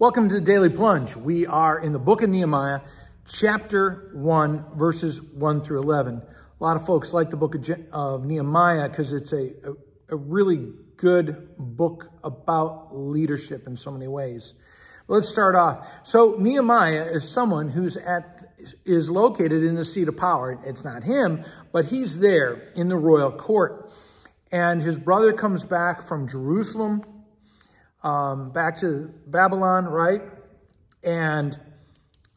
Welcome to the Daily Plunge. We are in the book of Nehemiah, chapter 1, verses 1 through 11. A lot of folks like the book of, Je- of Nehemiah because it's a, a, a really good book about leadership in so many ways. Let's start off. So Nehemiah is someone who's at is located in the seat of power. It's not him, but he's there in the royal court. And his brother comes back from Jerusalem um, back to Babylon, right? And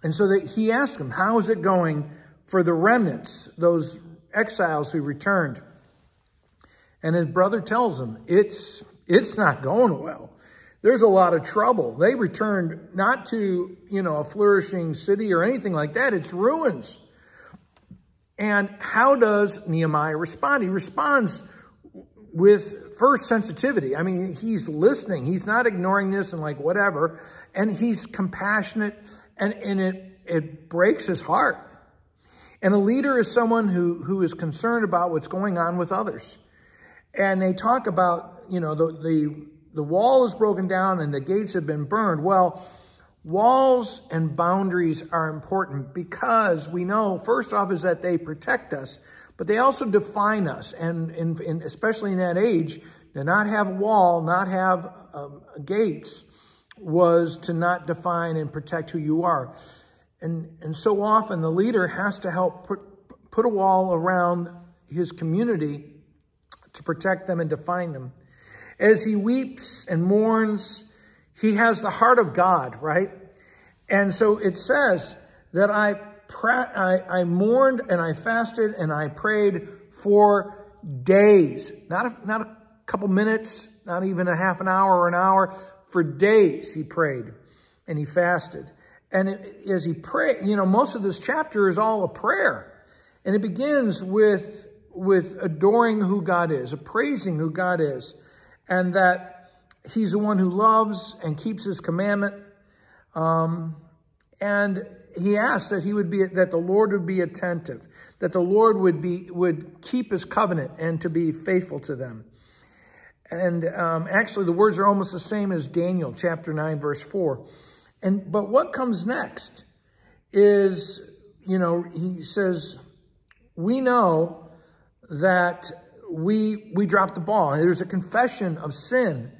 and so that he asked him, "How is it going for the remnants, those exiles who returned?" And his brother tells him, "It's it's not going well. There's a lot of trouble. They returned not to you know a flourishing city or anything like that. It's ruins." And how does Nehemiah respond? He responds with first sensitivity. I mean, he's listening. He's not ignoring this and like whatever. And he's compassionate and, and it, it breaks his heart. And a leader is someone who, who is concerned about what's going on with others. And they talk about, you know, the, the, the wall is broken down and the gates have been burned. Well, walls and boundaries are important because we know, first off, is that they protect us, but they also define us. And especially in that age, to not have a wall, not have um, gates, was to not define and protect who you are. And, and so often the leader has to help put, put a wall around his community to protect them and define them. As he weeps and mourns, he has the heart of God, right? And so it says that I I, I mourned and I fasted and I prayed for days, not a, not a couple minutes, not even a half an hour or an hour. For days he prayed and he fasted. And it, as he prayed, you know, most of this chapter is all a prayer. And it begins with, with adoring who God is, praising who God is, and that he's the one who loves and keeps his commandment. Um, and he asked that he would be that the Lord would be attentive, that the Lord would be would keep his covenant and to be faithful to them. And um, actually, the words are almost the same as Daniel chapter nine, verse four. And but what comes next is, you know, he says, we know that we we dropped the ball. There's a confession of sin,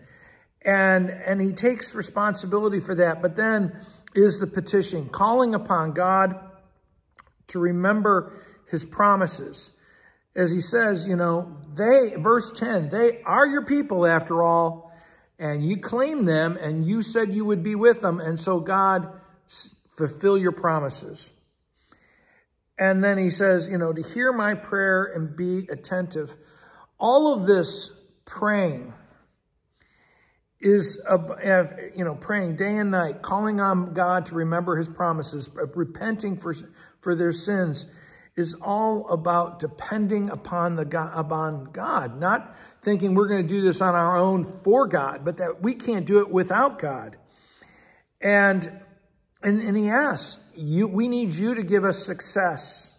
and and he takes responsibility for that. But then is the petition, calling upon God to remember his promises. As he says, you know, they, verse 10, they are your people after all, and you claim them, and you said you would be with them, and so God, fulfill your promises. And then he says, you know, to hear my prayer and be attentive. All of this praying, is, uh, you know, praying day and night, calling on God to remember his promises, repenting for, for their sins, is all about depending upon the God, upon God, not thinking we're going to do this on our own for God, but that we can't do it without God. And, and, and he asks, you, we need you to give us success.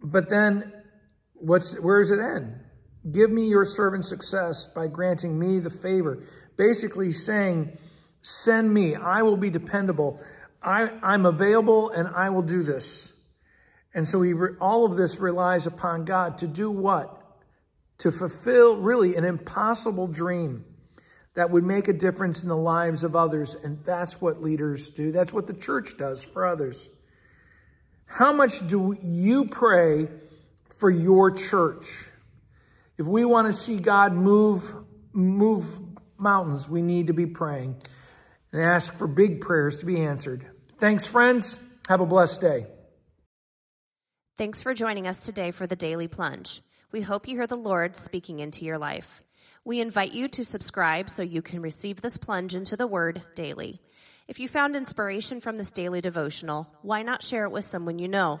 But then what's, where does it end? Give me your servant success by granting me the favor. Basically saying, send me. I will be dependable. I, I'm available and I will do this. And so he, all of this relies upon God to do what? To fulfill really an impossible dream that would make a difference in the lives of others. And that's what leaders do. That's what the church does for others. How much do you pray for your church? If we want to see God move, move mountains, we need to be praying and ask for big prayers to be answered. Thanks, friends. Have a blessed day. Thanks for joining us today for the Daily Plunge. We hope you hear the Lord speaking into your life. We invite you to subscribe so you can receive this plunge into the Word daily. If you found inspiration from this daily devotional, why not share it with someone you know?